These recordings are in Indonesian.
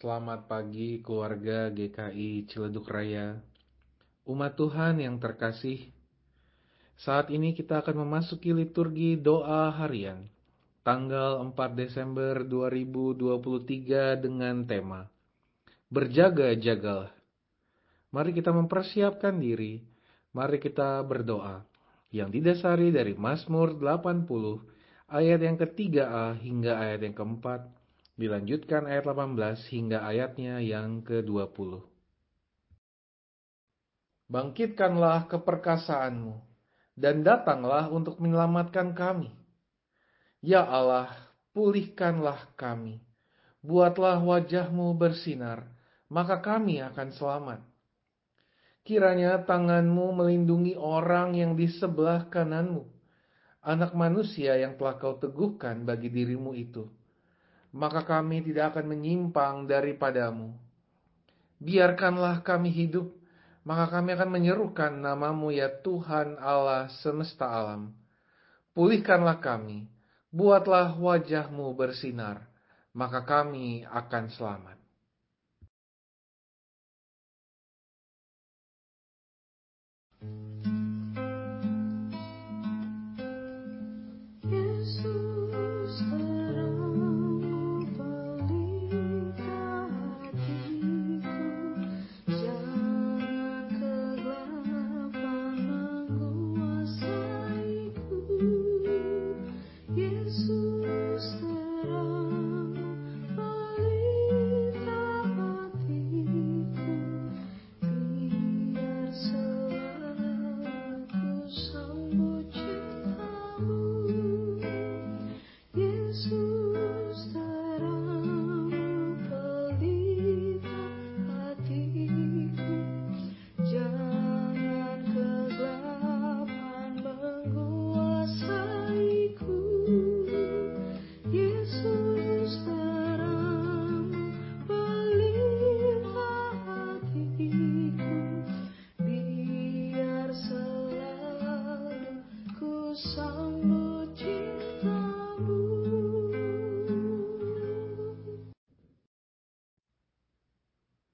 Selamat pagi keluarga GKI Ciledug Raya. Umat Tuhan yang terkasih, saat ini kita akan memasuki liturgi doa harian tanggal 4 Desember 2023 dengan tema Berjaga-jagalah. Mari kita mempersiapkan diri, mari kita berdoa yang didasari dari Mazmur 80 ayat yang ketiga A hingga ayat yang keempat, dilanjutkan ayat 18 hingga ayatnya yang ke-20. Bangkitkanlah keperkasaanmu, dan datanglah untuk menyelamatkan kami. Ya Allah, pulihkanlah kami. Buatlah wajahmu bersinar, maka kami akan selamat. Kiranya tanganmu melindungi orang yang di sebelah kananmu, anak manusia yang telah kau teguhkan bagi dirimu itu. Maka kami tidak akan menyimpang daripadamu. Biarkanlah kami hidup, maka kami akan menyerukan namamu ya Tuhan Allah semesta alam. Pulihkanlah kami, buatlah wajahmu bersinar, maka kami akan selamat.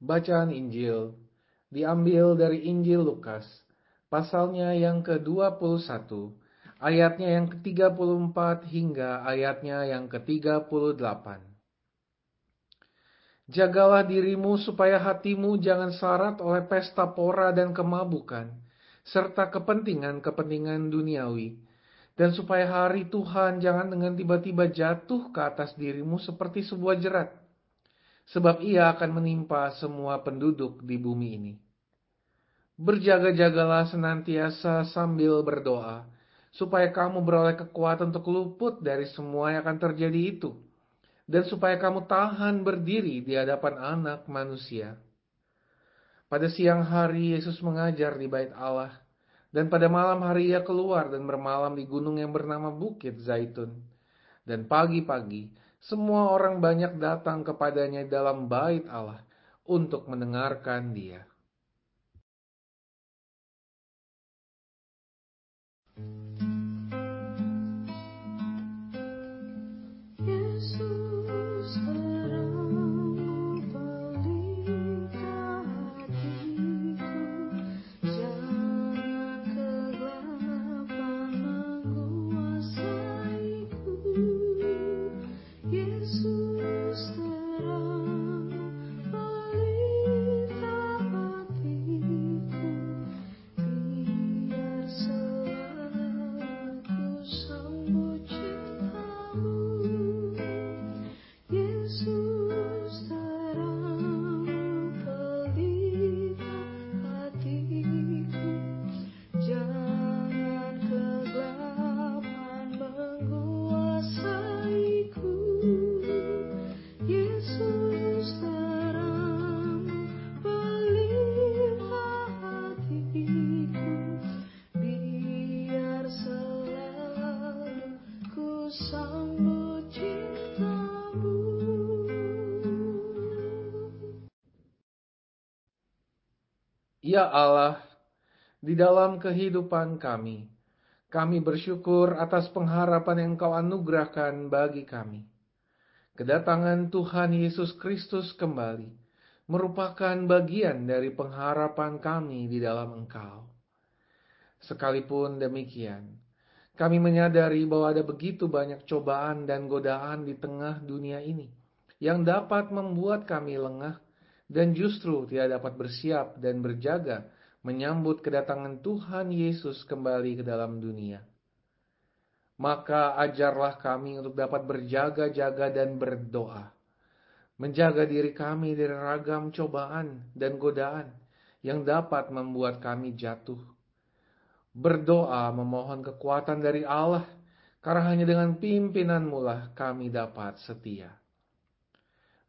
Bacaan Injil diambil dari Injil Lukas, pasalnya yang ke-21, ayatnya yang ke-34 hingga ayatnya yang ke-38. Jagalah dirimu supaya hatimu jangan syarat oleh pesta pora dan kemabukan, serta kepentingan-kepentingan duniawi, dan supaya hari Tuhan jangan dengan tiba-tiba jatuh ke atas dirimu seperti sebuah jerat sebab ia akan menimpa semua penduduk di bumi ini. Berjaga-jagalah senantiasa sambil berdoa, supaya kamu beroleh kekuatan untuk luput dari semua yang akan terjadi itu, dan supaya kamu tahan berdiri di hadapan anak manusia. Pada siang hari Yesus mengajar di bait Allah, dan pada malam hari ia keluar dan bermalam di gunung yang bernama Bukit Zaitun. Dan pagi-pagi semua orang banyak datang kepadanya dalam bait Allah untuk mendengarkan dia. Ya Allah, di dalam kehidupan kami, kami bersyukur atas pengharapan yang Kau anugerahkan bagi kami. kedatangan Tuhan Yesus Kristus kembali merupakan bagian dari pengharapan kami di dalam Engkau. Sekalipun demikian, kami menyadari bahwa ada begitu banyak cobaan dan godaan di tengah dunia ini yang dapat membuat kami lengah dan justru tidak dapat bersiap dan berjaga menyambut kedatangan Tuhan Yesus kembali ke dalam dunia. Maka ajarlah kami untuk dapat berjaga-jaga dan berdoa. Menjaga diri kami dari ragam cobaan dan godaan yang dapat membuat kami jatuh. Berdoa memohon kekuatan dari Allah, karena hanya dengan pimpinanmu lah kami dapat setia.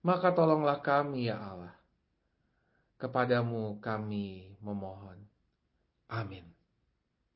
Maka tolonglah kami ya Allah Kepadamu kami memohon. Amin.